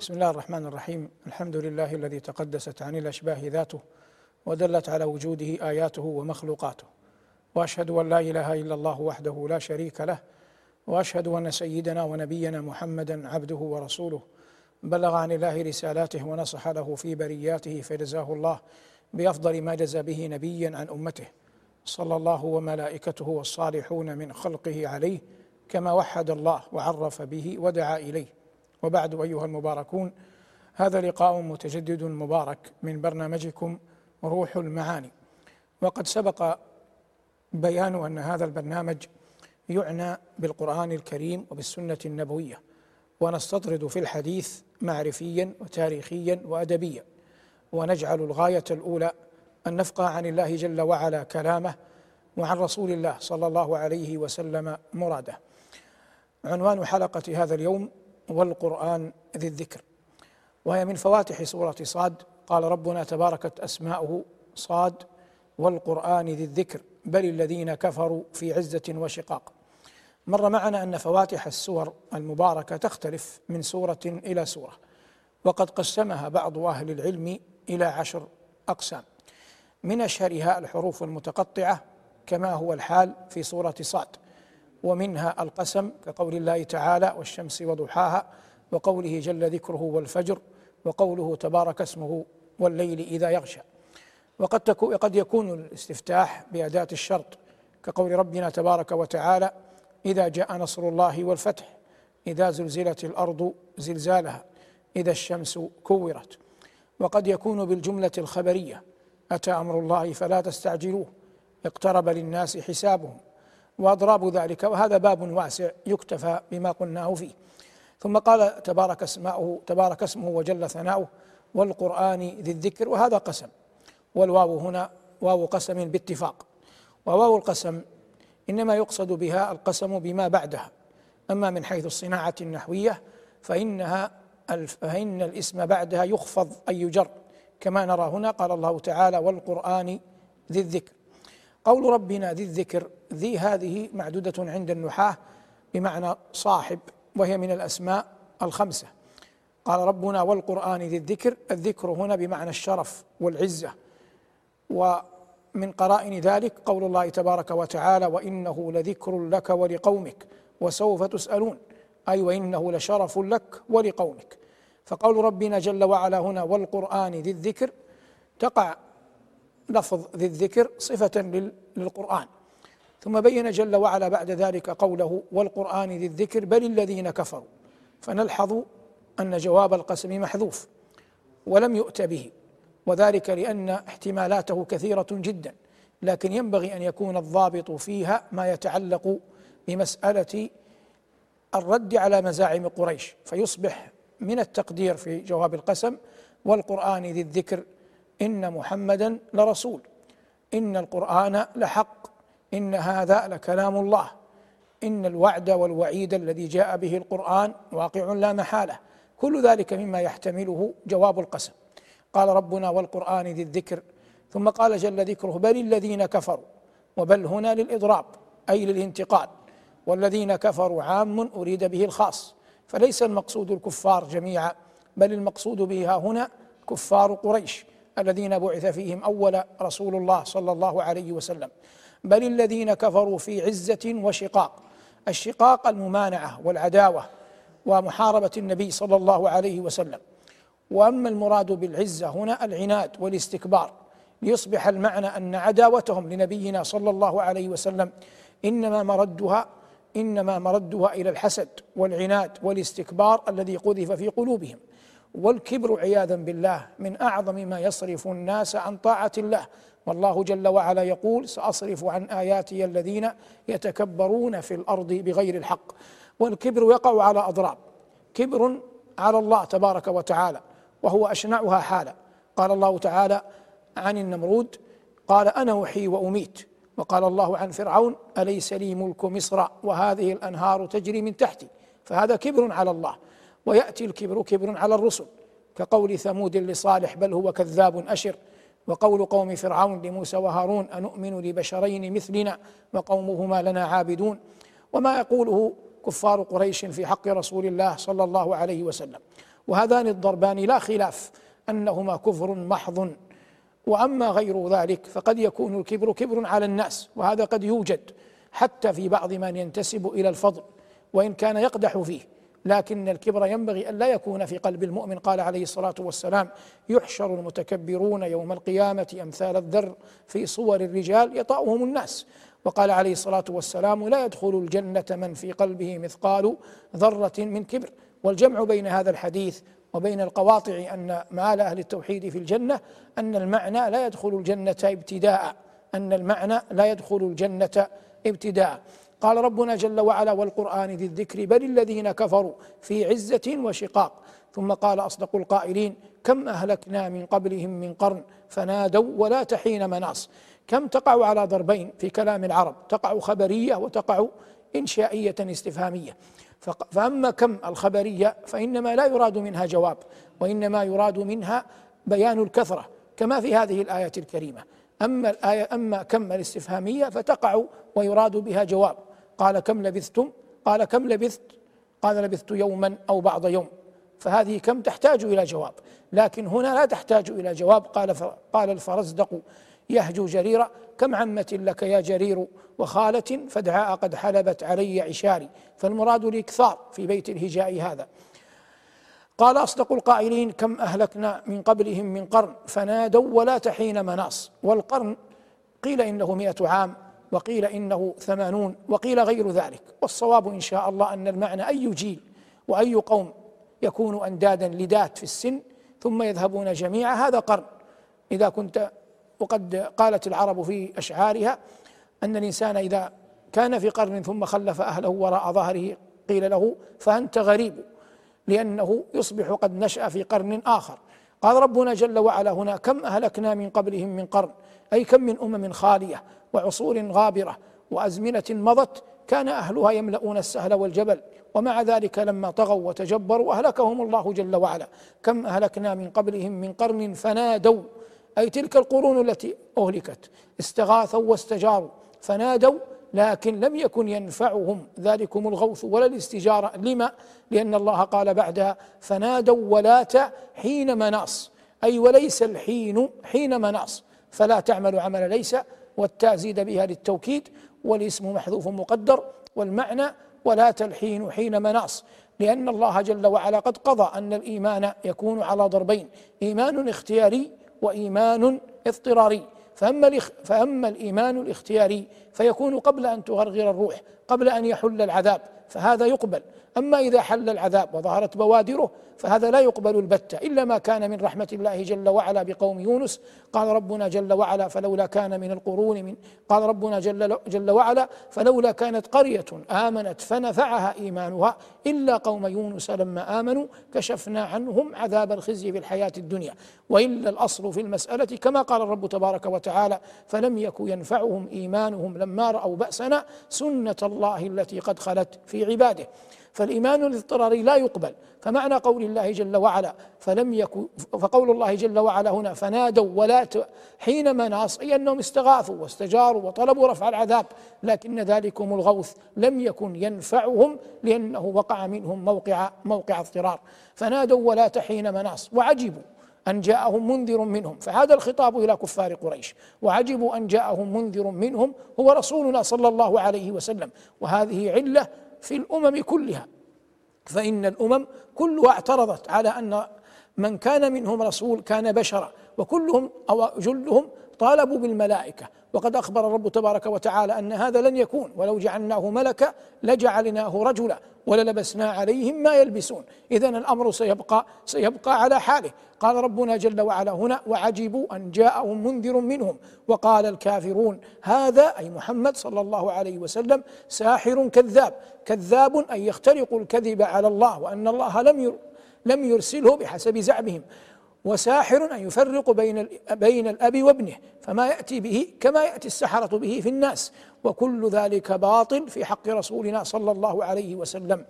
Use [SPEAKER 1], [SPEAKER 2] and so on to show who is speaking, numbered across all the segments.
[SPEAKER 1] بسم الله الرحمن الرحيم الحمد لله الذي تقدست عن الاشباه ذاته ودلت على وجوده اياته ومخلوقاته واشهد ان لا اله الا الله وحده لا شريك له واشهد ان سيدنا ونبينا محمدا عبده ورسوله بلغ عن الله رسالاته ونصح له في برياته فجزاه الله بافضل ما جزى به نبيا عن امته صلى الله وملائكته والصالحون من خلقه عليه كما وحد الله وعرف به ودعا اليه وبعد أيها المباركون هذا لقاء متجدد مبارك من برنامجكم روح المعاني. وقد سبق بيان أن هذا البرنامج يعنى بالقرآن الكريم وبالسنة النبوية ونستطرد في الحديث معرفيا وتاريخيا وادبيا ونجعل الغاية الأولى أن نفقه عن الله جل وعلا كلامه وعن رسول الله صلى الله عليه وسلم مراده. عنوان حلقة هذا اليوم والقرآن ذي الذكر وهي من فواتح سورة صاد. قال ربنا تباركت أسماؤه صاد والقرآن ذي الذكر بل الذين كفروا في عزة وشقاق. مر معنا أن فواتح السور المباركة تختلف من سورة إلى سورة وقد قسمها بعض أهل العلم إلى عشر أقسام. من أشهرها الحروف المتقطعة كما هو الحال في سورة صاد. ومنها القسم كقول الله تعالى والشمس وضحاها وقوله جل ذكره والفجر وقوله تبارك اسمه والليل إذا يغشى. وقد قد يكون الاستفتاح بأداة الشرط كقول ربنا تبارك وتعالى إذا جاء نصر الله والفتح إذا زلزلت الأرض زلزالها إذا الشمس كورت. وقد يكون بالجملة الخبرية أتى أمر الله فلا تستعجلوه اقترب للناس حسابهم. وأضراب ذلك وهذا باب واسع يكتفى بما قلناه فيه. ثم قال تبارك اسماؤه تبارك اسمه وجل ثناؤه والقرآن ذي الذكر وهذا قسم. والواو هنا واو قسم باتفاق. وواو القسم إنما يقصد بها القسم بما بعدها. أما من حيث الصناعة النحوية فإنها فإن الاسم بعدها يخفض أي يجر كما نرى هنا قال الله تعالى والقرآن ذي الذكر. قول ربنا ذي الذكر ذي هذه معدودة عند النحاة بمعنى صاحب وهي من الأسماء الخمسة. قال ربنا والقرآن ذي الذكر الذكر هنا بمعنى الشرف والعزة. ومن قرائن ذلك قول الله تبارك وتعالى وإنه لذكر لك ولقومك وسوف تسألون. أي وإنه لشرف لك ولقومك. فقول ربنا جل وعلا هنا والقرآن ذي الذكر تقع لفظ ذي الذكر صفة للقرآن. ثم بين جل وعلا بعد ذلك قوله والقرآن ذي الذكر بل الذين كفروا. فنلحظ أن جواب القسم محذوف. ولم يؤت به. وذلك لأن احتمالاته كثيرة جدا. لكن ينبغي أن يكون الضابط فيها ما يتعلق بمسألة الرد على مزاعم قريش. فيصبح من التقدير في جواب القسم والقرآن ذي الذكر إن محمدا لرسول. إن القرآن لحق. إن هذا لكلام الله. إن الوعد والوعيد الذي جاء به القرآن واقع لا محالة. كل ذلك مما يحتمله جواب القسم. قال ربنا والقرآن ذي الذكر. ثم قال جل ذكره بل الذين كفروا. وبل هنا للإضراب أي للانتقال والذين كفروا عام أريد به الخاص. فليس المقصود الكفار جميعا بل المقصود بها هنا كفار قريش. الذين بعث فيهم أول رسول الله صلى الله عليه وسلم. بل الذين كفروا في عزة وشقاق. الشقاق الممانعة والعداوة ومحاربة النبي صلى الله عليه وسلم. وأما المراد بالعزة هنا العناد والاستكبار. ليصبح المعنى أن عداوتهم لنبينا صلى الله عليه وسلم إنما مردها إنما مردها إلى الحسد والعناد والاستكبار الذي قذف في قلوبهم. والكبر عياذا بالله من أعظم ما يصرف الناس عن طاعة الله. والله جل وعلا يقول سأصرف عن آياتي الذين يتكبرون في الأرض بغير الحق. والكبر يقع على أضراب. كبر على الله تبارك وتعالى وهو أشنعها حالا. قال الله تعالى عن النمرود قال أنا أحيي وأميت. وقال الله عن فرعون أليس لي ملك مصر وهذه الأنهار تجري من تحتي. فهذا كبر على الله. ويأتي الكبر كبر على الرسل. كقول ثمود لصالح بل هو كذاب أشر وقول قوم فرعون لموسى وهارون أنؤمن لبشرين مثلنا وقومهما لنا عابدون وما يقوله كفار قريش في حق رسول الله صلى الله عليه وسلم. وهذان الضربان لا خلاف أنهما كفر محض وأما غير ذلك فقد يكون الكبر كبر على الناس وهذا قد يوجد حتى في بعض من ينتسب إلى الفضل وإن كان يقدح فيه. لكن الكبر ينبغي أن لا يكون في قلب المؤمن قال عليه الصلاة والسلام يحشر المتكبرون يوم القيامة أمثال الذر في صور الرجال يطاؤهم الناس. وقال عليه الصلاة والسلام لا يدخل الجنة من في قلبه مثقال ذرة من كبر. والجمع بين هذا الحديث وبين القواطع أن مآل أهل التوحيد في الجنة أن المعنى لا يدخل الجنة ابتداء أن المعنى لا يدخل الجنة ابتداء. قال ربنا جل وعلا والقرآن ذي الذكر بل الذين كفروا في عزة وشقاق. ثم قال أصدق القائلين كم أهلكنا من قبلهم من قرن فنادوا ولا تحين مناص. كم تقع على ضربين في كلام العرب؟ تقع خبرية وتقع إنشائية استفهامية. فأما كم الخبرية فإنما لا يراد منها جواب وإنما يراد منها بيان الكثرة كما في هذه الآية الكريمة. أما الآية أما كم الاستفهامية فتقع ويراد بها جواب. قال كم لبثتم؟ قال كم لبثت؟ قال لبثت يوما أو بعض يوم. فهذه كم تحتاج إلى جواب. لكن هنا لا تحتاج إلى جواب. قال قال الفرزدق يهجو جريرا كم عمة لك يا جرير وخالة فدعاء قد حلبت علي عشاري. فالمراد الإكثار في بيت الهجاء هذا. قال أصدق القائلين كم أهلكنا من قبلهم من قرن؟ فنادوا ولا تحين مناص. والقرن قيل إنه مئة عام. وقيل إنه ثمانون وقيل غير ذلك. والصواب إن شاء الله أن المعنى أي جيل وأي قوم يكون أندادا لدات في السن ثم يذهبون جميعا هذا قرن. إذا كنت وقد قالت العرب في أشعارها أن الإنسان إذا كان في قرن ثم خلف أهله وراء ظهره قيل له فأنت غريب لأنه يصبح قد نشأ في قرن آخر. قال ربنا جل وعلا هنا كم أهلكنا من قبلهم من قرن؟ أي كم من أمم خالية؟ وعصور غابرة وأزمنة مضت كان أهلها يملؤون السهل والجبل. ومع ذلك لما طغوا وتجبروا أهلكهم الله جل وعلا. كم أهلكنا من قبلهم من قرن فنادوا. أي تلك القرون التي أهلكت. استغاثوا واستجاروا. فنادوا لكن لم يكن ينفعهم. ذلكم الغوث ولا الاستجارة. لما؟ لأن الله قال بعدها فنادوا ولات حين مناص. أي وليس الحين حين مناص. فلا تعمل عمل ليس والتاء زيد بها للتوكيد والاسم محذوف مقدر والمعنى ولا تلحين حين مناص. لأن الله جل وعلا قد قضى أن الإيمان يكون على ضربين إيمان اختياري وإيمان اضطراري. فأما فأما الإيمان الاختياري فيكون قبل أن تغرغر الروح قبل أن يحل العذاب فهذا يقبل. أما إذا حل العذاب وظهرت بوادره فهذا لا يقبل البتة إلا ما كان من رحمة الله جل وعلا بقوم يونس. قال ربنا جل وعلا فلولا كان من القرون من قال ربنا جل, جل وعلا فلولا كانت قرية آمنت فنفعها إيمانها إلا قوم يونس لما آمنوا كشفنا عنهم عذاب الخزي في الحياة الدنيا. وإلا الأصل في المسألة كما قال الرب تبارك وتعالى فلم يك ينفعهم إيمانهم لما رأوا بأسنا سنة الله التي قد خلت في عباده. فالإيمان الاضطراري لا يقبل. فمعنى قول الله جل وعلا فلم يكن فقول الله جل وعلا هنا فنادوا ولا حين مناص أي أنهم استغاثوا واستجاروا وطلبوا رفع العذاب لكن ذلكم الغوث لم يكن ينفعهم لأنه وقع منهم موقع موقع اضطرار. فنادوا ولا حين مناص. وعجبوا أن جاءهم منذر منهم. فهذا الخطاب إلى كفار قريش. وعجبوا أن جاءهم منذر منهم هو رسولنا صلى الله عليه وسلم. وهذه علة في الأمم كلها. فإن الأمم كلها اعترضت على أن من كان منهم رسول كان بشرا وكلهم أو جلهم طالبوا بالملائكة. وقد أخبر الرب تبارك وتعالى أن هذا لن يكون ولو جعلناه ملكا لجعلناه رجلا. وللبسنا عليهم ما يلبسون. اذا الأمر سيبقى سيبقى على حاله. قال ربنا جل وعلا هنا وعجبوا أن جاءهم منذر منهم. وقال الكافرون هذا أي محمد صلى الله عليه وسلم ساحر كذاب. كذاب ان يخترق الكذب على الله وأن الله لم لم يرسله بحسب زعمهم. وساحر أن يفرق بين بين الأب وابنه فما يأتي به كما يأتي السحرة به في الناس. وكل ذلك باطل في حق رسولنا صلى الله عليه وسلم.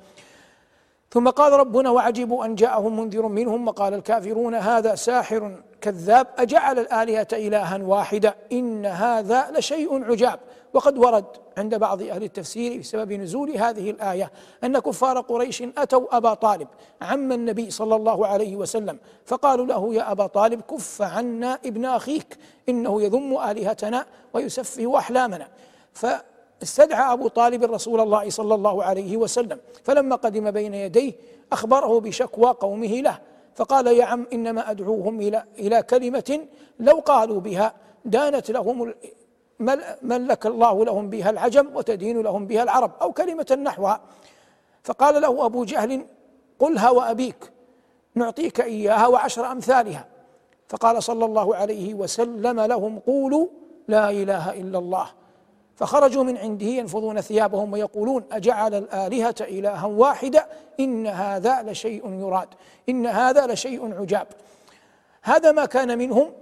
[SPEAKER 1] ثم قال ربنا وعجبوا أن جاءهم منذر منهم وقال الكافرون هذا ساحر كذاب أجعل الآلهة إلها واحدا إن هذا لشيء عجاب. وقد ورد عند بعض أهل التفسير بسبب نزول هذه الآية أن كفار قريش أتوا أبا طالب عم النبي صلى الله عليه وسلم فقالوا له يا أبا طالب كف عنا ابن أخيك إنه يذم آلهتنا ويسفه أحلامنا. فاستدعى أبو طالب رسول الله صلى الله عليه وسلم فلما قدم بين يديه أخبره بشكوى قومه له فقال يا عم إنما أدعوهم إلى إلى كلمة لو قالوا بها دانت لهم ملك الله لهم بها العجم وتدين لهم بها العرب أو كلمة نحوها. فقال له أبو جهل قلها وأبيك نعطيك إياها وعشر أمثالها. فقال صلى الله عليه وسلم لهم قولوا لا إله إلا الله. فخرجوا من عنده ينفضون ثيابهم ويقولون أجعل الآلهة إلها واحدا إن هذا لشيء يراد إن هذا لشيء عجاب. هذا ما كان منهم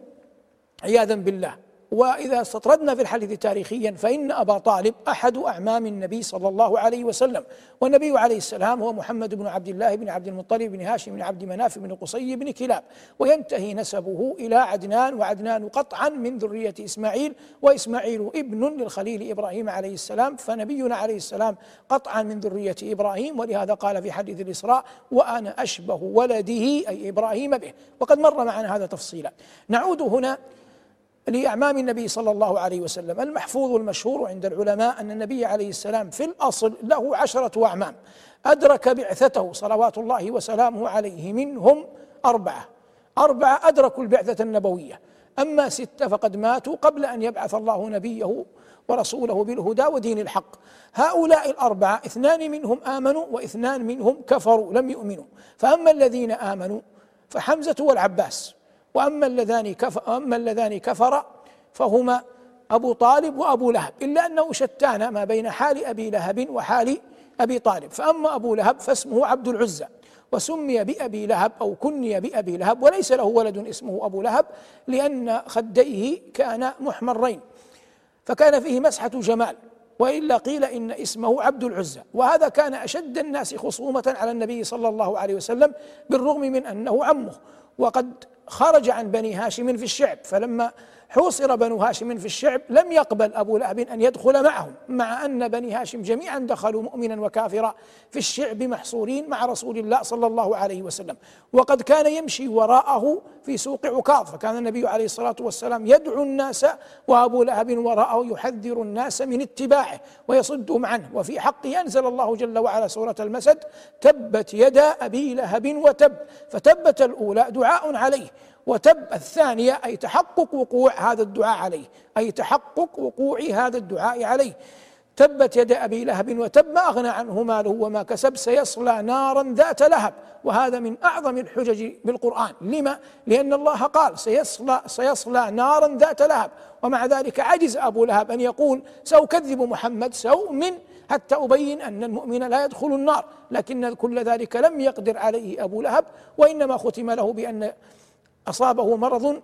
[SPEAKER 1] عياذا بالله. وإذا استطردنا في الحديث تاريخيا فإن أبا طالب أحد أعمام النبي صلى الله عليه وسلم. والنبي عليه السلام هو محمد بن عبد الله بن عبد المطلب بن هاشم بن عبد مناف بن قصي بن كلاب. وينتهي نسبه إلى عدنان وعدنان قطعا من ذرية إسماعيل وإسماعيل ابن للخليل إبراهيم عليه السلام. فنبينا عليه السلام قطعا من ذرية إبراهيم ولهذا قال في حديث الإسراء وأنا أشبه ولده أي إبراهيم به. وقد مر معنا هذا تفصيلا. نعود هنا لأعمام النبي صلى الله عليه وسلم. المحفوظ المشهور عند العلماء أن النبي عليه السلام في الأصل له عشرة أعمام. أدرك بعثته صلوات الله وسلامه عليه منهم أربعة. أربعة أدركوا البعثة النبوية. أما ستة فقد ماتوا قبل أن يبعث الله نبيه ورسوله بالهدى ودين الحق. هؤلاء الأربعة اثنان منهم آمنوا واثنان منهم كفروا لم يؤمنوا. فأما الذين آمنوا فحمزة والعباس. وأما اللذان كفر اما اللذان كفر فهما أبو طالب وأبو لهب إلا أنه شتان ما بين حال أبي لهب وحال أبي طالب. فأما أبو لهب فاسمه عبد العزى وسمي بأبي لهب أو كني بأبي لهب وليس له ولد اسمه أبو لهب لأن خديه كان محمرين. فكان فيه مسحة جمال وإلا قيل إن اسمه عبد العزى. وهذا كان أشد الناس خصومة على النبي صلى الله عليه وسلم بالرغم من أنه عمه. وقد خرج عن بني هاشم في الشعب فلما حوصر بنو هاشم في الشعب لم يقبل أبو لهب أن يدخل معهم مع أن بني هاشم جميعا دخلوا مؤمنا وكافرا في الشعب محصورين مع رسول الله صلى الله عليه وسلم. وقد كان يمشي وراءه في سوق عكاظ فكان النبي عليه الصلاة والسلام يدعو الناس وأبو لهب وراءه يحذر الناس من اتباعه ويصدهم عنه. وفي حقه أنزل الله جل وعلا سورة المسد تبت يدا أبي لهب وتب فتبت الأولى دعاء عليه. وتب الثانية أي تحقق وقوع هذا الدعاء عليه أي تحقق وقوع هذا الدعاء عليه. تبت يد أبي لهب وتب ما أغنى عنه ماله وما كسب سيصلى نارا ذات لهب. وهذا من أعظم الحجج بالقرآن. لما؟ لأن الله قال سيصلى سيصلى نارا ذات لهب. ومع ذلك عجز أبو لهب أن يقول سأكذب محمد سأؤمن حتى أبين أن المؤمن لا يدخل النار. لكن كل ذلك لم يقدر عليه أبو لهب وإنما ختم له بأن أصابه مرض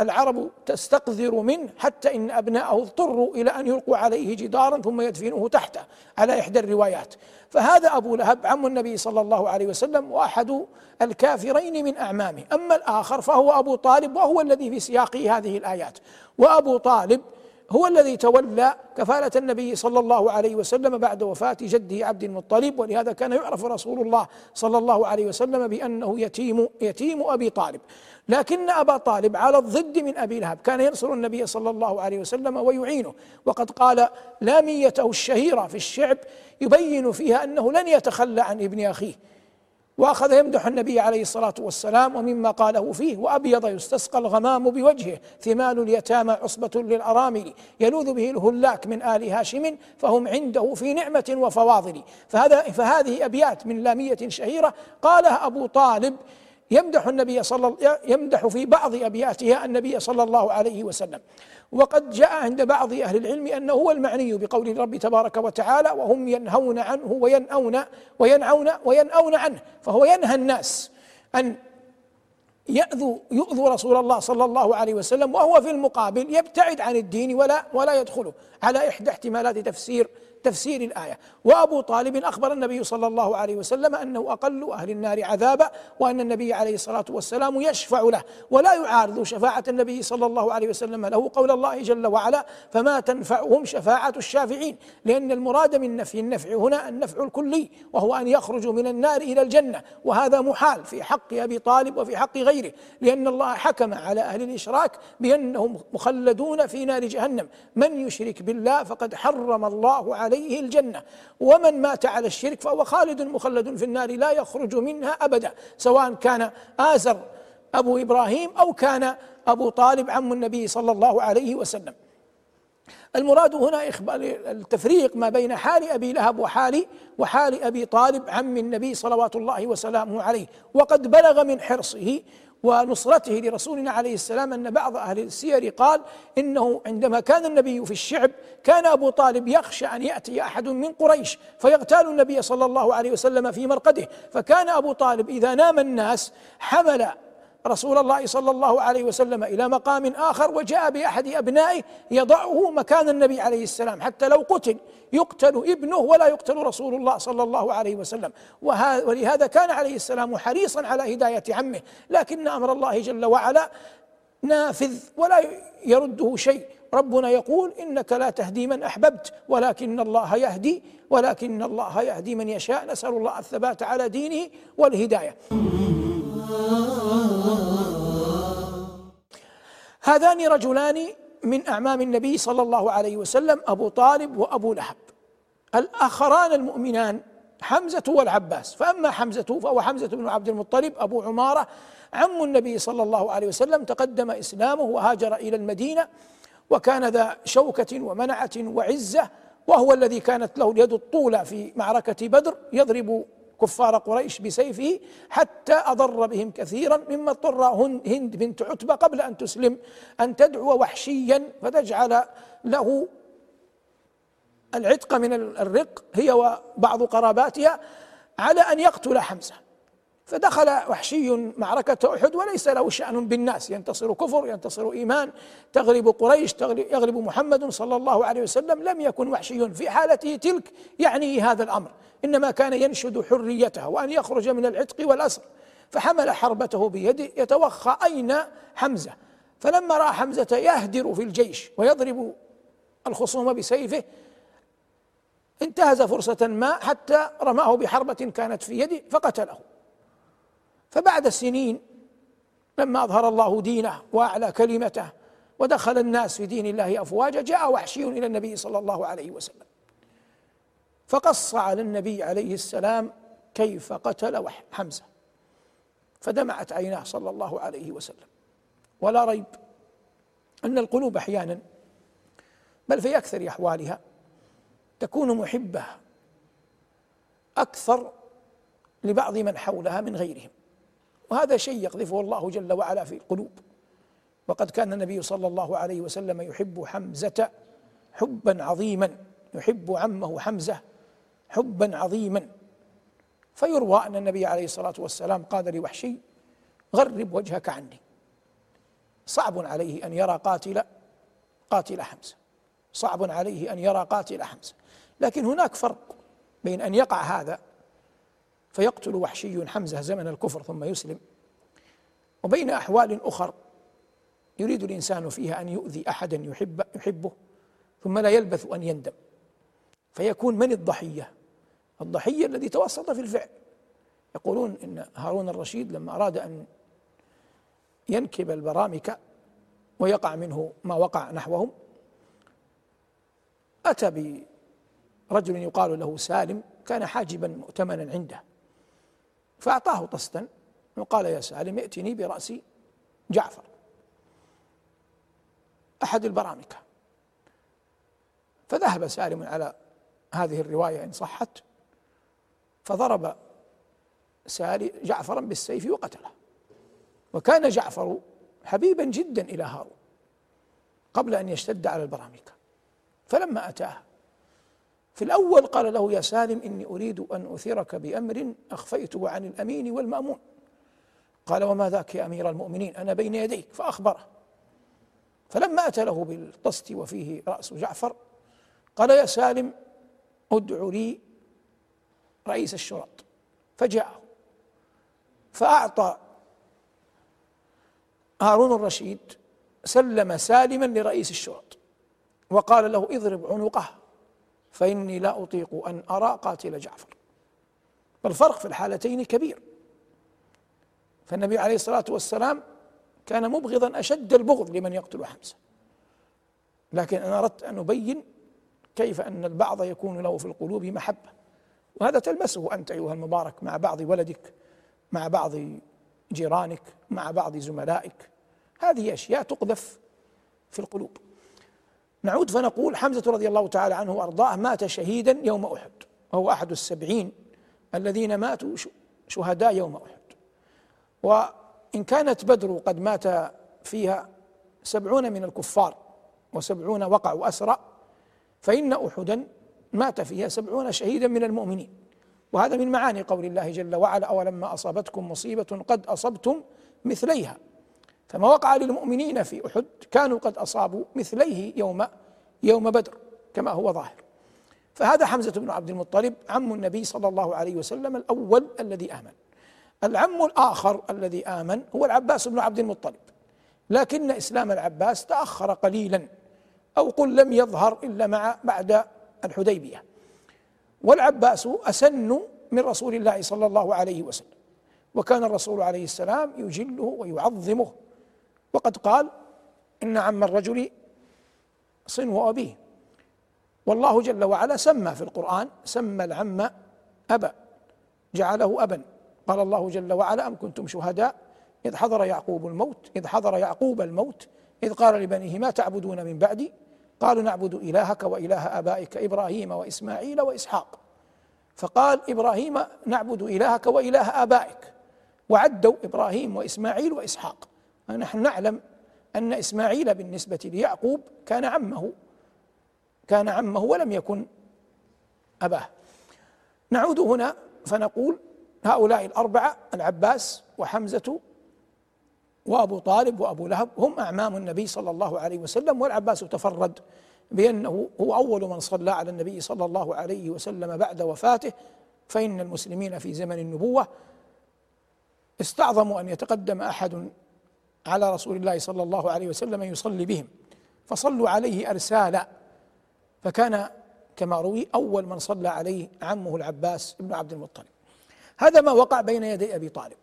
[SPEAKER 1] العرب تستقذر منه حتى إن أبناءه اضطروا إلى أن يلقوا عليه جدارا ثم يدفنوه تحته على إحدى الروايات. فهذا أبو لهب عم النبي صلى الله عليه وسلم وأحد الكافرين من أعمامه. أما الآخر فهو أبو طالب وهو الذي في سياق هذه الآيات. وأبو طالب هو الذي تولى كفالة النبي صلى الله عليه وسلم بعد وفاة جده عبد المطلب ولهذا كان يعرف رسول الله صلى الله عليه وسلم بأنه يتيم يتيم أبي طالب. لكن أبا طالب على الضد من أبي لهب. كان ينصر النبي صلى الله عليه وسلم ويعينه. وقد قال لاميته الشهيرة في الشعب يبين فيها أنه لن يتخلى عن ابن أخيه. وأخذ يمدح النبي عليه الصلاة والسلام ومما قاله فيه وأبيض يستسقى الغمام بوجهه ثمال اليتامى عصبة للأرامل يلوذ به الهلاك من آل هاشم فهم عنده في نعمة وفواضل. فهذا فهذه أبيات من لامية شهيرة. قالها أبو طالب يمدح النبي صلى يمدح في بعض أبياتها النبي صلى الله عليه وسلم. وقد جاء عند بعض أهل العلم أنه هو المعني بقول الرب تبارك وتعالى وهم ينهون عنه وينأون وينعون وينأون عنه. فهو ينهى الناس أن يأذوا يؤذوا رسول الله صلى الله عليه وسلم وهو في المقابل يبتعد عن الدين ولا ولا يدخله على إحدى احتمالات تفسير تفسير الآية. وأبو طالب أخبر النبي صلى الله عليه وسلم أنه أقل أهل النار عذابا وأن النبي عليه الصلاة والسلام يشفع له ولا يعارض شفاعة النبي صلى الله عليه وسلم له قول الله جل وعلا فما تنفعهم شفاعة الشافعين لأن المراد من نفي النفع هنا النفع الكلي وهو أن يخرجوا من النار إلى الجنة وهذا محال في حق أبي طالب وفي حق غيره لأن الله حكم على أهل الإشراك بأنهم مخلدون في نار جهنم. من يشرك بالله فقد حرم الله عليه الجنة. ومن مات على الشرك فهو خالد مخلد في النار لا يخرج منها أبدا سواء كان آزر أبو إبراهيم أو كان أبو طالب عم النبي صلى الله عليه وسلم. المراد هنا إخبار التفريق ما بين حال أبي لهب وحال وحال أبي طالب عم النبي صلوات الله وسلامه عليه. وقد بلغ من حرصه ونصرته لرسولنا عليه السلام أن بعض أهل السير قال إنه عندما كان النبي في الشعب كان أبو طالب يخشى أن يأتي أحد من قريش فيغتال النبي صلى الله عليه وسلم في مرقده فكان أبو طالب إذا نام الناس حمل رسول الله صلى الله عليه وسلم إلى مقام آخر وجاء بأحد أبنائه يضعه مكان النبي عليه السلام حتى لو قتل. يقتل ابنه ولا يقتل رسول الله صلى الله عليه وسلم. ولهذا كان عليه السلام حريصا على هداية عمه. لكن أمر الله جل وعلا نافذ ولا يرده شيء. ربنا يقول إنك لا تهدي من أحببت ولكن الله يهدي ولكن الله يهدي من يشاء. نسأل الله الثبات على دينه والهداية. هذان رجلان من أعمام النبي صلى الله عليه وسلم أبو طالب وأبو لهب. الآخران المؤمنان حمزة والعباس. فأما حمزة فهو حمزة بن عبد المطلب أبو عمارة. عم النبي صلى الله عليه وسلم تقدم إسلامه وهاجر إلى المدينة وكان ذا شوكة ومنعة وعزة وهو الذي كانت له اليد الطولى في معركة بدر يضرب كفار قريش بسيفه حتى أضر بهم كثيرا مما اضطر هند بنت عتبة قبل أن تسلم أن تدعو وحشيا فتجعل له العتق من الرق هي وبعض قراباتها على أن يقتل حمزة. فدخل وحشي معركة أحد وليس له شأن بالناس. ينتصر كفر ينتصر إيمان. تغلب قريش يغلب محمد صلى الله عليه وسلم. لم يكن وحشي في حالته تلك يعني هذا الأمر. إنما كان ينشد حريته وأن يخرج من العتق والأسر. فحمل حربته بيده. يتوخى أين حمزة؟ فلما رأى حمزة يهدر في الجيش ويضرب الخصوم بسيفه انتهز فرصة ما حتى رماه بحربة كانت في يده فقتله. فبعد سنين لما أظهر الله دينه وأعلى كلمته ودخل الناس في دين الله أفواجا جاء وحشي إلى النبي صلى الله عليه وسلم. فقص على النبي عليه السلام كيف قتل حمزة. فدمعت عيناه صلى الله عليه وسلم. ولا ريب أن القلوب أحيانا بل في أكثر أحوالها تكون محبة أكثر لبعض من حولها من غيرهم. وهذا شيء يقذفه الله جل وعلا في القلوب. وقد كان النبي صلى الله عليه وسلم يحب حمزة حبا عظيما يحب عمه حمزة حبا عظيما. فيروى أن النبي عليه الصلاة والسلام قال لوحشي غرب وجهك عني. صعب عليه أن يرى قاتل قاتل حمزة. صعب عليه أن يرى قاتل حمزة. لكن هناك فرق بين أن يقع هذا فيقتل وحشي حمزة زمن الكفر ثم يسلم. وبين أحوال أخر يريد الإنسان فيها أن يؤذي أحدا يحب يحبه ثم لا يلبث أن يندم. فيكون من الضحية؟ الضحية الذي توسط في الفعل. يقولون إن هارون الرشيد لما أراد أن ينكب البرامكة ويقع منه ما وقع نحوهم أتى برجل يقال له سالم كان حاجبا مؤتمنا عنده. فأعطاه طستا. وقال يا سالم ائتني برأس جعفر. أحد البرامكة. فذهب سالم على هذه الرواية إن صحت. فضرب سالي جعفرا بالسيف وقتله. وكان جعفر حبيبا جدا إلى هارون قبل أن يشتد على البرامكة. فلما أتاه في الأول قال له يا سالم إني أريد أن أثيرك بأمر أخفيته عن الأمين والمأمون. قال وما ذاك يا أمير المؤمنين أنا بين يديك. فأخبره. فلما أتى له بالطست وفيه رأس جعفر قال يا سالم ادع لي رئيس الشرط. فجاءه. فأعطى هارون الرشيد سلم سالما لرئيس الشرط وقال له اضرب عنقه. فإني لا أطيق أن أرى قاتل جعفر. فالفرق في الحالتين كبير. فالنبي عليه الصلاة والسلام كان مبغضا أشد البغض لمن يقتل حمزة. لكن أنا أردت أن أبين كيف أن البعض يكون له في القلوب محبة. وهذا تلمسه أنت أيها المبارك مع بعض ولدك مع بعض جيرانك مع بعض زملائك. هذه أشياء تقذف في القلوب. نعود فنقول حمزة رضي الله تعالى عنه وأرضاه مات شهيدا يوم أحد. وهو أحد السبعين الذين ماتوا شهداء يوم أحد. وإن كانت بدر قد مات فيها سبعون من الكفار وسبعون وقعوا أسرى فإن أحدا مات فيها سبعون شهيدا من المؤمنين. وهذا من معاني قول الله جل وعلا أولما أصابتكم مصيبة قد أصبتم مثليها. فما وقع للمؤمنين في أحد كانوا قد أصابوا مثليه يوم يوم بدر كما هو ظاهر. فهذا حمزة بن عبد المطلب عم النبي صلى الله عليه وسلم الأول الذي آمن. العم الآخر الذي آمن هو العباس بن عبد المطلب. لكن إسلام العباس تأخر قليلا أو قل لم يظهر إلا مع بعد الحديبية. والعباس أسن من رسول الله صلى الله عليه وسلم. وكان الرسول عليه السلام يجله ويعظمه. وقد قال إن عم الرجل صنو أبيه والله جل وعلا سمى في القرآن سمى العم أبا جعله أبا. قال الله جل وعلا أم كنتم شهداء؟ إذ حضر يعقوب الموت إذ حضر يعقوب الموت إذ قال لبنيه ما تعبدون من بعدي؟ قالوا نعبد إلهك وإله آبائك إبراهيم وإسماعيل وإسحاق. فقال إبراهيم نعبد إلهك وإله آبائك. وعدوا إبراهيم وإسماعيل وإسحاق. نحن نعلم أن إسماعيل بالنسبة ليعقوب كان عمه كان عمه ولم يكن أباه. نعود هنا فنقول هؤلاء الأربعة العباس وحمزة وأبو طالب وأبو لهب هم أعمام النبي صلى الله عليه وسلم والعباس تفرد بأنه هو أول من صلى على النبي صلى الله عليه وسلم بعد وفاته. فإن المسلمين في زمن النبوة استعظموا أن يتقدم أحد على رسول الله صلى الله عليه وسلم يصلي بهم. فصلوا عليه أرسالا. فكان كما روي أول من صلى عليه عمه العباس بن عبد المطلب. هذا ما وقع بين يدي أبي طالب.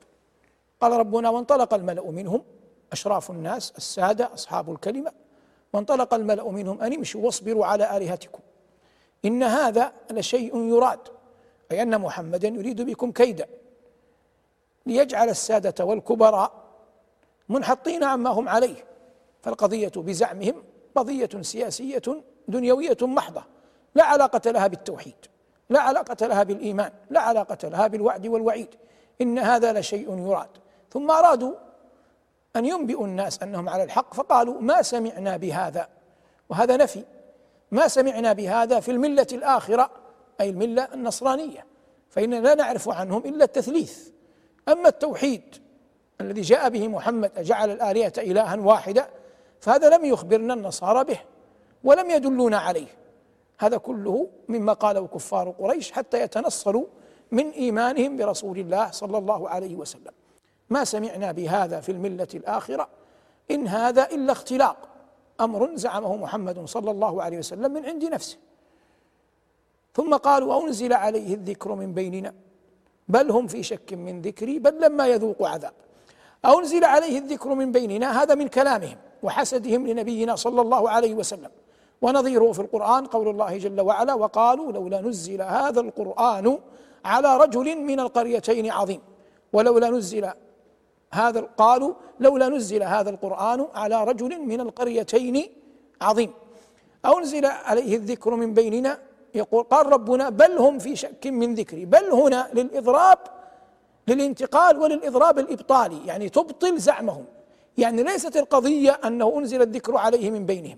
[SPEAKER 1] قال ربنا وانطلق الملأ منهم أشراف الناس السادة أصحاب الكلمة. وانطلق الملأ منهم أن امشوا واصبروا على آلهتكم. إن هذا لشيء يراد. أي أن محمدا يريد بكم كيدا. ليجعل السادة والكبراء منحطين عما هم عليه. فالقضية بزعمهم قضية سياسية دنيوية محضة. لا علاقة لها بالتوحيد لا علاقة لها بالإيمان لا علاقة لها بالوعد والوعيد. إن هذا لشيء يراد. ثم أرادوا أن ينبئوا الناس أنهم على الحق فقالوا ما سمعنا بهذا؟ وهذا نفي. ما سمعنا بهذا في الملة الآخرة؟ أي الملة النصرانية. فإننا لا نعرف عنهم إلا التثليث. أما التوحيد الذي جاء به محمد أجعل الآلهة إلها واحدة فهذا لم يخبرنا النصارى به ولم يدلونا عليه. هذا كله مما قاله كفار قريش حتى يتنصلوا من إيمانهم برسول الله صلى الله عليه وسلم. ما سمعنا بهذا في الملة الآخرة إن هذا إلا اختلاق. أمر زعمه محمد صلى الله عليه وسلم من عند نفسه. ثم قالوا أنزل عليه الذكر من بيننا بل هم في شك من ذكري بل لما يذوقوا عذاب. أنزل عليه الذكر من بيننا هذا من كلامهم وحسدهم لنبينا صلى الله عليه وسلم. ونظيره في القرآن قول الله جل وعلا وقالوا لولا نزل هذا القرآن على رجل من القريتين عظيم. ولولا نزل هذا قالوا لولا نزل هذا القرآن على رجل من القريتين عظيم. أو نزل عليه الذكر من بيننا يقول قال ربنا بل هم في شك من ذكري بل هنا للإضراب للانتقال وللإضراب الإبطالي يعني تبطل زعمهم. يعني ليست القضية أنه أنزل الذكر عليه من بينهم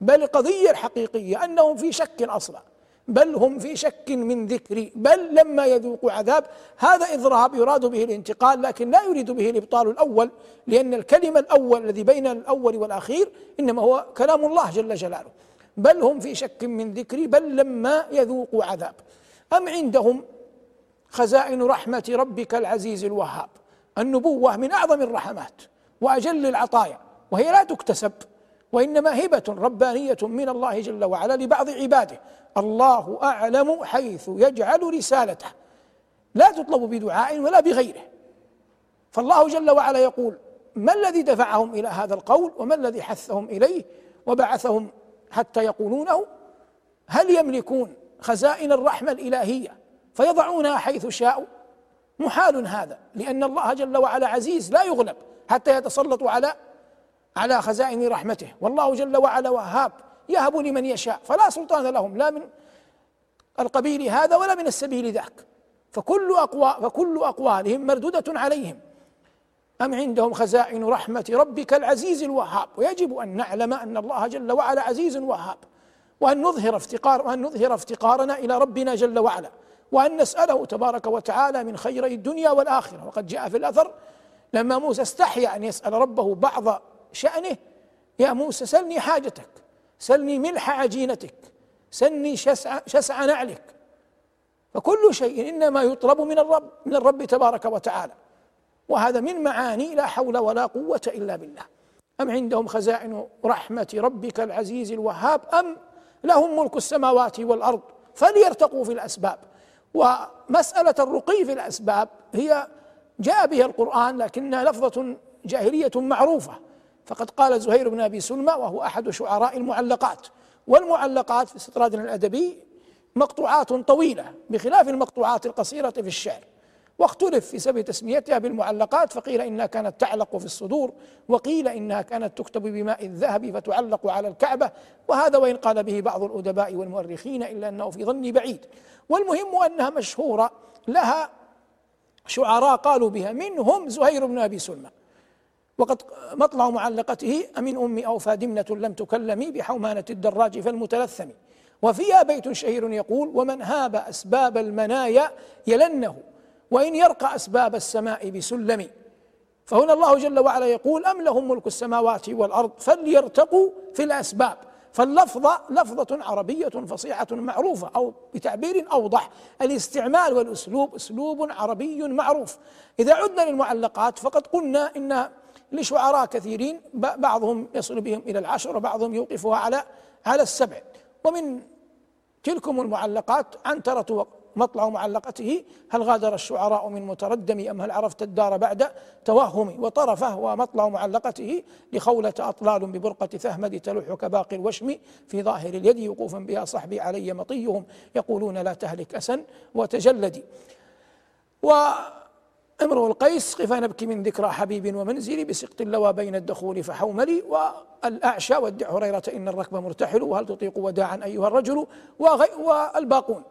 [SPEAKER 1] بل القضية الحقيقية أنهم في شك أصلا بل هم في شك من ذكري بل لما يذوقوا عذاب هذا إضراب يراد به الانتقال لكن لا يريد به الإبطال الأول لأن الكلمة الأول الذي بين الأول والأخير إنما هو كلام الله جل جلاله. بل هم في شك من ذكري بل لما يذوقوا عذاب. أم عندهم خزائن رحمة ربك العزيز الوهاب. النبوة من أعظم الرحمات وأجل العطايا وهي لا تكتسب وإنما هبة ربانية من الله جل وعلا لبعض عباده. الله أعلم حيث يجعل رسالته. لا تطلب بدعاء ولا بغيره. فالله جل وعلا يقول ما الذي دفعهم إلى هذا القول وما الذي حثهم إليه وبعثهم حتى يقولونه؟ هل يملكون خزائن الرحمة الإلهية فيضعونها حيث شاءوا. محال هذا لأن الله جل وعلا عزيز لا يغلب حتى يتسلط على على خزائن رحمته. والله جل وعلا وهاب يهب لمن يشاء. فلا سلطان لهم لا من القبيل هذا ولا من السبيل ذاك. فكل أقوى فكل أقوالهم مردودة عليهم. أم عندهم خزائن رحمة ربك العزيز الوهاب؟ ويجب أن نعلم أن الله جل وعلا عزيز وهاب. وأن نظهر افتقار وأن نظهر افتقارنا إلى ربنا جل وعلا. وأن نسأله تبارك وتعالى من خيري الدنيا والآخرة. وقد جاء في الأثر لما موسى استحيا أن يسأل ربه بعض شأنه يا موسى سلني حاجتك سلني ملح عجينتك سلني شسع, شسع نعلك. فكل شيء إنما يطلب من الرب من الرب تبارك وتعالى. وهذا من معاني لا حول ولا قوة إلا بالله. أم عندهم خزائن رحمة ربك العزيز الوهاب؟ أم لهم ملك السماوات والأرض؟ فليرتقوا في الأسباب. ومسألة الرقي في الأسباب هي جاء بها القرآن لكنها لفظة جاهلية معروفة. فقد قال زهير بن أبي سلمى وهو أحد شعراء المعلقات. والمعلقات في استطرادنا الأدبي مقطوعات طويلة بخلاف المقطوعات القصيرة في الشعر. واختلف في سبب تسميتها بالمعلقات فقيل إنها كانت تعلق في الصدور وقيل إنها كانت تكتب بماء الذهب فتعلق على الكعبة وهذا وإن قال به بعض الأدباء والمؤرخين إلا أنه في ظني بعيد. والمهم أنها مشهورة لها شعراء قالوا بها منهم زهير بن أبي سلمى وقد مطلع معلقته أمن أمي أوفى دمنة لم تكلمي بحومانة الدراج فالمتلثم. وفيها بيت شهير يقول ومن هاب أسباب المنايا يلنه وإن يرقى أسباب السماء بسلم. فهنا الله جل وعلا يقول أم لهم ملك السماوات والأرض؟ فليرتقوا في الأسباب. فاللفظة لفظة عربية فصيحة معروفة أو بتعبير أوضح. الاستعمال والأسلوب أسلوب عربي معروف. إذا عدنا للمعلقات فقد قلنا إن لشعراء كثيرين بعضهم يصل بهم إلى العشر وبعضهم يوقفها على على السبع. ومن تلكم المعلقات عنترة مطلع معلقته هل غادر الشعراء من متردم أم هل عرفت الدار بعد توهم وطرفه؟ ومطلع معلقته لخولة أطلال ببرقة ثهمد تلوح كباقي الوشم في ظاهر اليد وقوفا بها صحبي علي مطيهم يقولون لا تهلك أسا وتجلدي و امرؤ القيس قف نبكي من ذكرى حبيب ومنزلي بسقط اللوى بين الدخول فحوملي والأعشى ودع هريرة إن الركب مرتحل وهل تطيق وداعا أيها الرجل؟ والباقون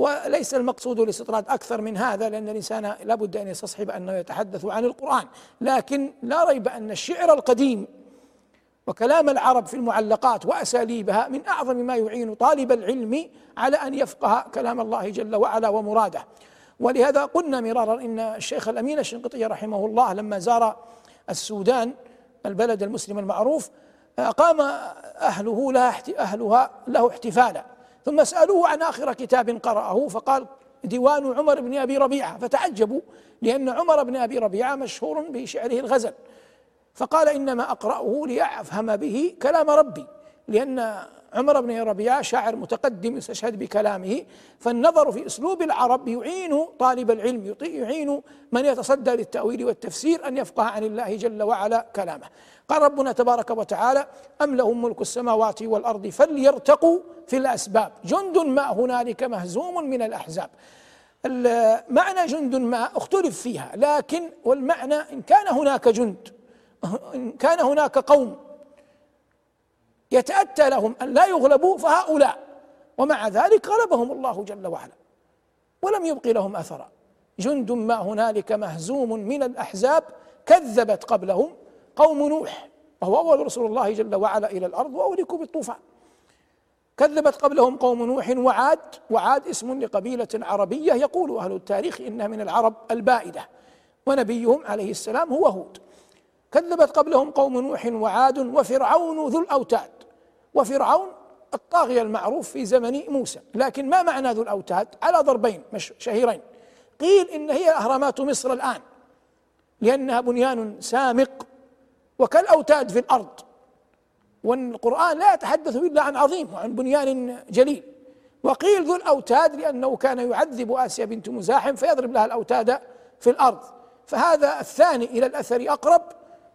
[SPEAKER 1] وليس المقصود الاستطراد أكثر من هذا لأن الإنسان لابد أن يستصحب أنه يتحدث عن القرآن. لكن لا ريب أن الشعر القديم وكلام العرب في المعلقات وأساليبها من أعظم ما يعين طالب العلم على أن يفقه كلام الله جل وعلا ومراده. ولهذا قلنا مرارا إن الشيخ الأمين الشنقيطي رحمه الله لما زار السودان البلد المسلم المعروف أقام أهله لها أهلها له احتفالا. ثم سألوه عن آخر كتاب قرأه فقال ديوان عمر بن أبي ربيعة. فتعجبوا لأن عمر بن أبي ربيعة مشهور بشعره الغزل. فقال إنما أقرأه لأفهم به كلام ربي لأن عمر بن ربيعة شاعر متقدم يستشهد بكلامه فالنظر في أسلوب العرب يعين طالب العلم يعين من يتصدى للتأويل والتفسير أن يفقه عن الله جل وعلا كلامه. قال ربنا تبارك وتعالى أم لهم ملك السماوات والأرض فليرتقوا في الأسباب. جند ما هنالك مهزوم من الأحزاب. معنى جند ما اختلف فيها لكن والمعنى إن كان هناك جند إن كان هناك قوم يتأتى لهم أن لا يغلبوا فهؤلاء. ومع ذلك غلبهم الله جل وعلا. ولم يبق لهم أثرا. جند ما هنالك مهزوم من الأحزاب كذبت قبلهم قوم نوح وهو أول رسول الله جل وعلا إلى الأرض وأهلكوا بالطوفان كذبت قبلهم قوم نوح وعاد وعاد اسم لقبيلة عربية يقول أهل التاريخ إنها من العرب البائدة. ونبيهم عليه السلام هو هود. كذبت قبلهم قوم نوح وعاد وفرعون ذو الأوتاد. وفرعون الطاغية المعروف في زمن موسى. لكن ما معنى ذو الأوتاد؟ على ضربين شهيرين. قيل إن هي أهرامات مصر الآن لأنها بنيان سامق وكالأوتاد في الأرض. والقرآن لا يتحدث إلا عن عظيم وعن بنيان جليل. وقيل ذو الأوتاد لأنه كان يعذب آسيا بنت مزاحم فيضرب لها الأوتاد في الأرض. فهذا الثاني إلى الأثر أقرب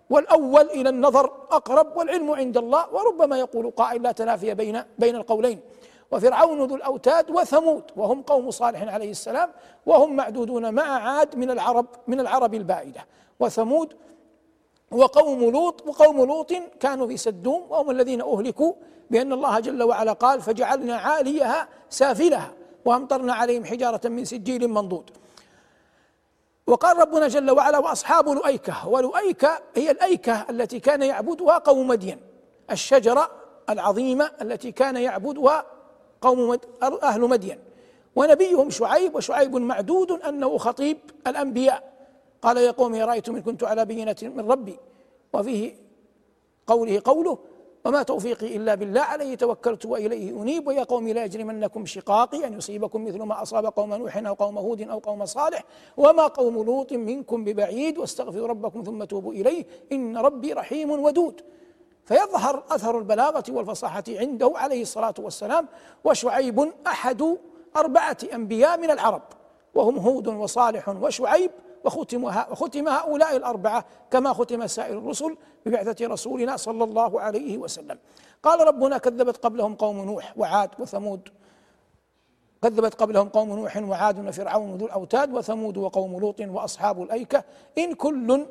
[SPEAKER 1] والأول إلى النظر أقرب والعلم عند الله وربما يقول قائل لا تنافي بين بين القولين. وفرعون ذو الأوتاد وثمود وهم قوم صالح عليه السلام وهم معدودون مع عاد من العرب من العرب البائدة وثمود وقوم لوط وقوم لوط كانوا في سدوم وهم الذين أهلكوا بأن الله جل وعلا قال فجعلنا عاليها سافلها وأمطرنا عليهم حجارة من سجيل منضود. وقال ربنا جل وعلا وأصحاب لؤيكة ولؤيكة هي الأيكة التي كان يعبدها قوم مدين. الشجرة العظيمة التي كان يعبدها قوم مد أهل مدين. ونبيهم شعيب وشعيب معدود أنه خطيب الأنبياء. قال يا قوم رأيتم إن كنت على بينة من ربي؟ وفيه قوله قوله وما توفيقي إلا بالله عليه توكلت وإليه أنيب. ويا قوم لا يجرمنكم شقاقي أن يصيبكم مثل ما أصاب قوم نوح أو قوم هود أو قوم صالح. وما قوم لوط منكم ببعيد. واستغفروا ربكم ثم توبوا إليه. إن ربي رحيم ودود. فيظهر أثر البلاغة والفصاحة عنده عليه الصلاة والسلام. وشعيب أحد أربعة أنبياء من العرب. وهم هود وصالح وشعيب. وختم وختم هؤلاء الأربعة كما ختم سائر الرسل ببعثة رسولنا صلى الله عليه وسلم. قال ربنا كذبت قبلهم قوم نوح وعاد وثمود. كذبت قبلهم قوم نوح وعاد وفرعون ذو الأوتاد وثمود وقوم لوط وأصحاب الأيكة. إن كل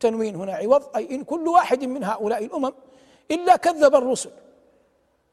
[SPEAKER 1] تنوين هنا عوض أي إن كل واحد من هؤلاء الأمم إلا كذب الرسل.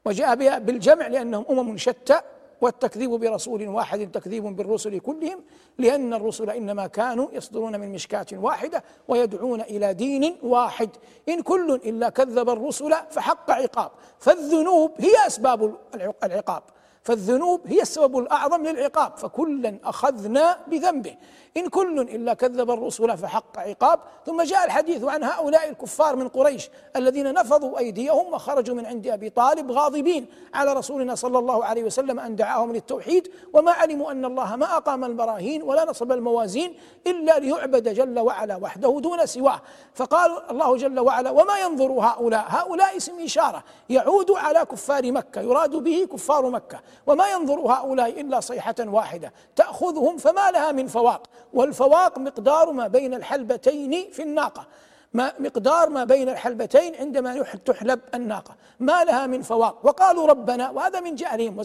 [SPEAKER 1] وجاء بها بالجمع لأنهم أمم شتى والتكذيب برسول واحد تكذيب بالرسل كلهم لأن الرسل إنما كانوا يصدرون من مشكاة واحدة ويدعون إلى دين واحد. إن كل إلا كذب الرسل فحق عقاب. فالذنوب هي أسباب العقاب. فالذنوب هي السبب الأعظم للعقاب. فكلا أخذنا بذنبه. إن كل إلا كذب الرسل فحق عقاب. ثم جاء الحديث عن هؤلاء الكفار من قريش الذين نفضوا أيديهم وخرجوا من عند أبي طالب غاضبين على رسولنا صلى الله عليه وسلم أن دعاهم للتوحيد. وما علموا أن الله ما أقام البراهين ولا نصب الموازين إلا ليعبد جل وعلا وحده دون سواه. فقال الله جل وعلا وما ينظر هؤلاء؟ هؤلاء اسم إشارة. يعود على كفار مكة يراد به كفار مكة. وما ينظر هؤلاء إلا صيحة واحدة. تأخذهم فما لها من فواق. والفواق مقدار ما بين الحلبتين في الناقة. ما مقدار ما بين الحلبتين عندما تحلب الناقة. ما لها من فواق. وقالوا ربنا وهذا من جهلهم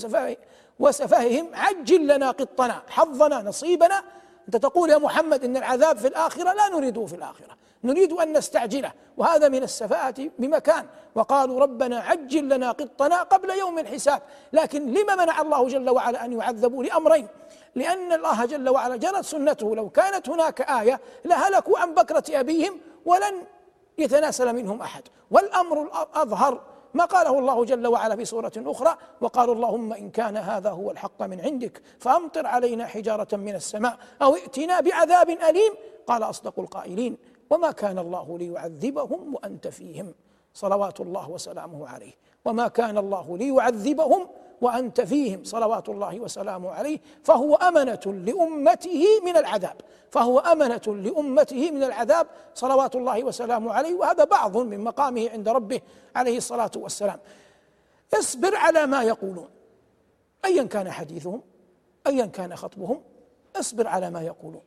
[SPEAKER 1] وسفههم عجل لنا قطنا حظنا نصيبنا. أنت تقول يا محمد إن العذاب في الآخرة لا نريده في الآخرة. نريد أن نستعجله وهذا من السفاهة بمكان. وقالوا ربنا عجل لنا قطنا قبل يوم الحساب لكن لما منع الله جل وعلا أن يعذبوا لأمرين؟ لأن الله جل وعلا جرت سنته لو كانت هناك آية لهلكوا عن بكرة أبيهم ولن يتناسل منهم أحد. والأمر الأظهر ما قاله الله جل وعلا في سورة أخرى وقالوا اللهم إن كان هذا هو الحق من عندك فأمطر علينا حجارة من السماء أو ائتنا بعذاب أليم. قال أصدق القائلين. وما كان الله ليعذبهم وأنت فيهم. صلوات الله وسلامه عليه. وما كان الله ليعذبهم وأنت فيهم. صلوات الله وسلامه عليه. فهو أمنة لأمته من العذاب. فهو أمنة لأمته من العذاب. صلوات الله وسلامه عليه. وهذا بعض من مقامه عند ربه عليه الصلاة والسلام. اصبر على ما يقولون. أيا كان حديثهم أيا كان خطبهم اصبر على ما يقولون.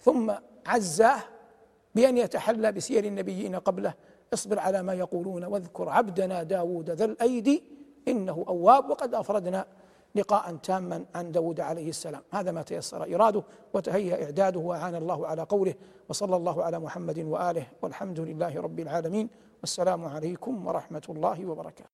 [SPEAKER 1] ثم عزاه بأن يتحلى بسير النبيين قبله. اصبر على ما يقولون واذكر عبدنا داود ذا الأيدي إنه أواب. وقد أفردنا لقاء تاما عن داود عليه السلام. هذا ما تيسر إراده وتهيأ إعداده وأعان الله على قوله وصلى الله على محمد وآله والحمد لله رب العالمين. والسلام عليكم ورحمة الله وبركاته.